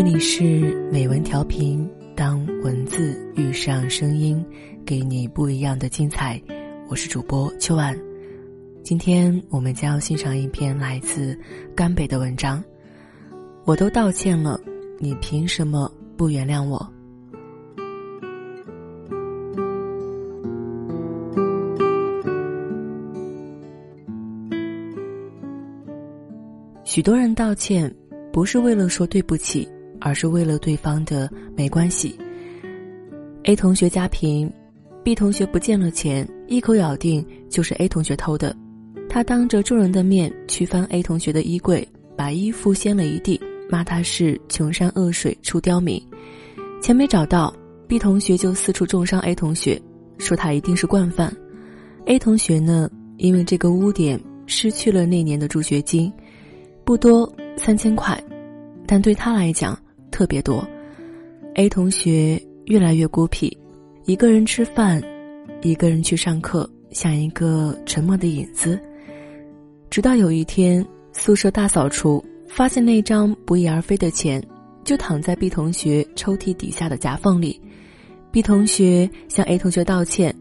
这里是美文调频，当文字遇上声音，给你不一样的精彩。我是主播秋晚，今天我们将要欣赏一篇来自甘北的文章。我都道歉了，你凭什么不原谅我？许多人道歉，不是为了说对不起，而是为了对方的没关系。A 同学家贫，B 同学不见了钱，一口咬定就是 A 同学偷的。他当着众人的面去翻 A 同学的衣柜，把衣服掀了一地，骂他是穷山恶水出刁民。钱没找到，B 同学就四处重伤 A 同学，说他一定是惯犯。A 同学呢，因为这个污点失去了那年的助学金。不多三千块，但对他来讲特别多。A 同学越来越孤僻，一个人吃饭，一个人去上课，像一个沉默的影子。直到有一天，宿舍大扫除，发现那张不翼而飞的钱，就躺在 B 同学抽屉底下的夹缝里。B 同学向 A 同学道歉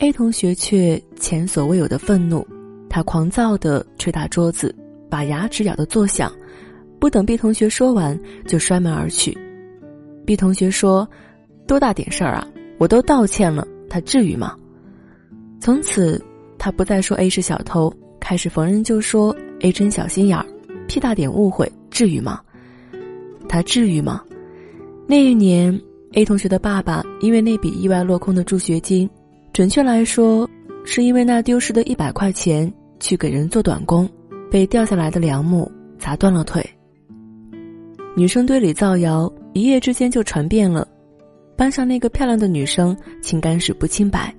，A 同学却前所未有的愤怒，他狂躁地捶打桌子。把牙齿咬得作响，不等 B 同学说完，就摔门而去。B 同学说：“多大点事儿啊！我都道歉了，他至于吗？”从此，他不再说 A 是小偷，开始逢人就说 A 真小心眼儿，屁大点误会，至于吗？他至于吗？那一年，A 同学的爸爸因为那笔意外落空的助学金，准确来说，是因为那丢失的一百块钱去给人做短工。被掉下来的梁木砸断了腿。女生堆里造谣，一夜之间就传遍了。班上那个漂亮的女生，情感史不清白，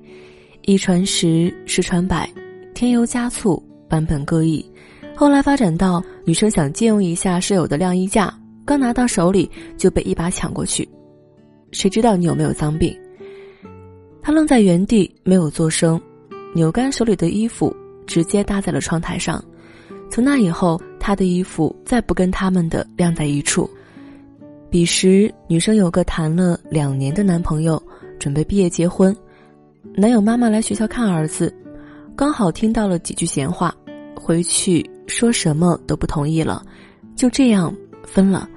一传十，十传百，添油加醋，版本各异。后来发展到女生想借用一下舍友的晾衣架，刚拿到手里就被一把抢过去。谁知道你有没有脏病？她愣在原地没有作声，扭干手里的衣服，直接搭在了窗台上。从那以后，她的衣服再不跟他们的晾在一处。彼时，女生有个谈了两年的男朋友，准备毕业结婚。男友妈妈来学校看儿子，刚好听到了几句闲话，回去说什么都不同意了，就这样分了。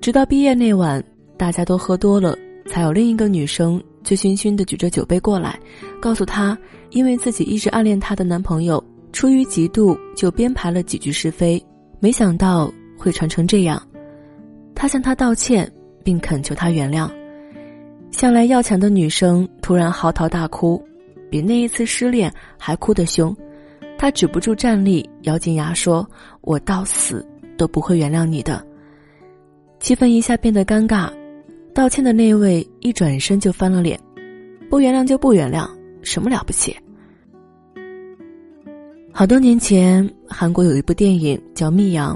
直到毕业那晚，大家都喝多了，才有另一个女生醉醺醺的举着酒杯过来，告诉她，因为自己一直暗恋她的男朋友。出于嫉妒，就编排了几句是非，没想到会传成这样。他向他道歉，并恳求他原谅。向来要强的女生突然嚎啕大哭，比那一次失恋还哭得凶。他止不住站立，咬紧牙说：“我到死都不会原谅你的。”气氛一下变得尴尬。道歉的那位一转身就翻了脸：“不原谅就不原谅，什么了不起？”好多年前，韩国有一部电影叫《密阳》，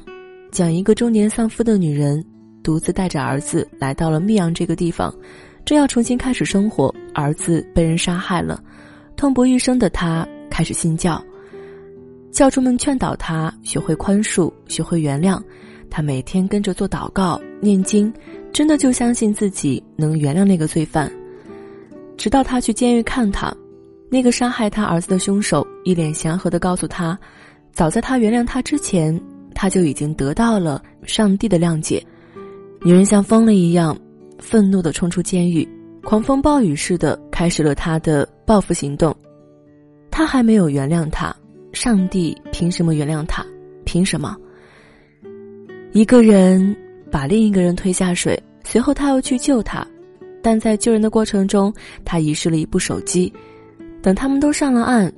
讲一个中年丧夫的女人独自带着儿子来到了密阳这个地方，正要重新开始生活，儿子被人杀害了，痛不欲生的她开始信教，教主们劝导她学会宽恕，学会原谅，她每天跟着做祷告、念经，真的就相信自己能原谅那个罪犯，直到他去监狱看他。那个杀害他儿子的凶手一脸祥和地告诉他，早在他原谅他之前，他就已经得到了上帝的谅解。女人像疯了一样，愤怒地冲出监狱，狂风暴雨似的开始了他的报复行动。他还没有原谅他，上帝凭什么原谅他？凭什么？一个人把另一个人推下水，随后他又去救他，但在救人的过程中，他遗失了一部手机。等他们都上了岸，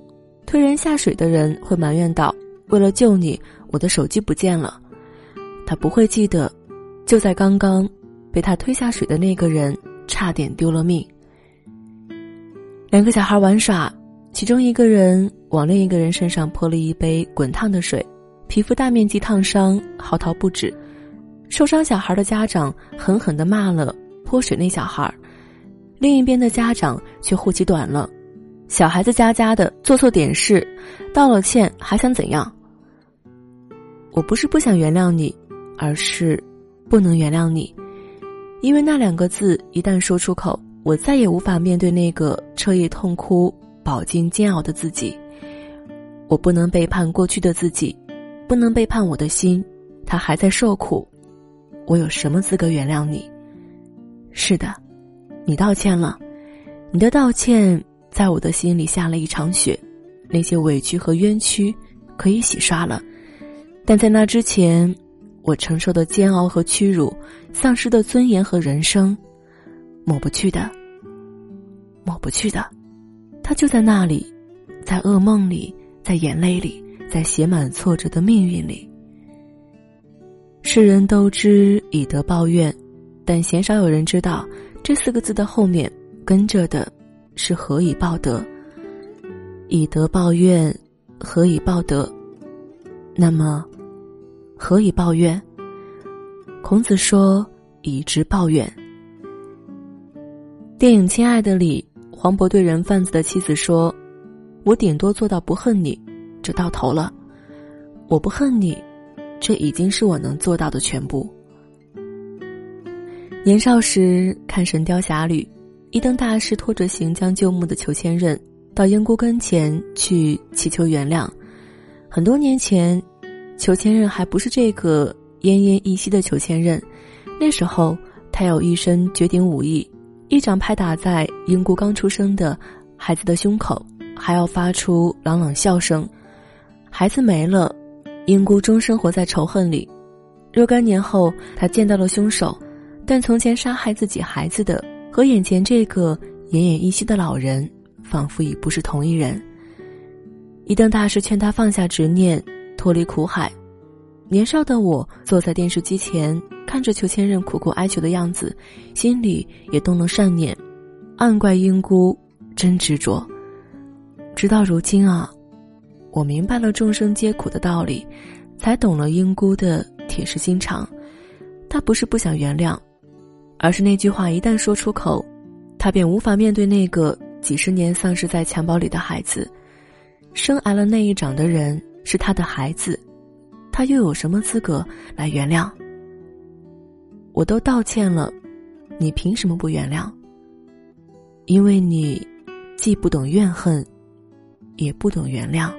推人下水的人会埋怨道：“为了救你，我的手机不见了。”他不会记得，就在刚刚，被他推下水的那个人差点丢了命。两个小孩玩耍，其中一个人往另一个人身上泼了一杯滚烫的水，皮肤大面积烫伤，嚎啕不止。受伤小孩的家长狠狠地骂了泼水那小孩，另一边的家长却护其短了。小孩子家家的做错点事，道了歉还想怎样？我不是不想原谅你，而是不能原谅你。因为那两个字一旦说出口，我再也无法面对那个彻夜痛哭、饱经煎熬的自己。我不能背叛过去的自己，不能背叛我的心，他还在受苦。我有什么资格原谅你？是的，你道歉了，你的道歉在我的心里下了一场雪，那些委屈和冤屈可以洗刷了，但在那之前。我承受的煎熬和屈辱，丧失的尊严和人生，抹不去的，抹不去的，他就在那里，在噩梦里，在眼泪里，在写满挫折的命运里。世人都知以德报怨，但鲜少有人知道这四个字的后面跟着的是何以报德。以德报怨，何以报德？那么。何以报怨？孔子说：“以直报怨。”电影《亲爱的》里，黄渤对人贩子的妻子说：“我顶多做到不恨你，这到头了。我不恨你，这已经是我能做到的全部。”年少时看《神雕侠侣》，一灯大师拖着行将就木的裘千仞到英姑跟前去祈求原谅。很多年前。裘千仞还不是这个奄奄一息的裘千仞，那时候他有一身绝顶武艺，一掌拍打在英姑刚出生的孩子的胸口，还要发出朗朗笑声。孩子没了，英姑终生活在仇恨里。若干年后，他见到了凶手，但从前杀害自己孩子的和眼前这个奄奄一息的老人，仿佛已不是同一人。一灯大师劝他放下执念。脱离苦海，年少的我坐在电视机前，看着裘千仞苦苦哀求的样子，心里也动了善念，暗怪英姑真执着。直到如今啊，我明白了众生皆苦的道理，才懂了英姑的铁石心肠。她不是不想原谅，而是那句话一旦说出口，他便无法面对那个几十年丧失在襁褓里的孩子，生挨了那一掌的人。是他的孩子，他又有什么资格来原谅？我都道歉了，你凭什么不原谅？因为你既不懂怨恨，也不懂原谅。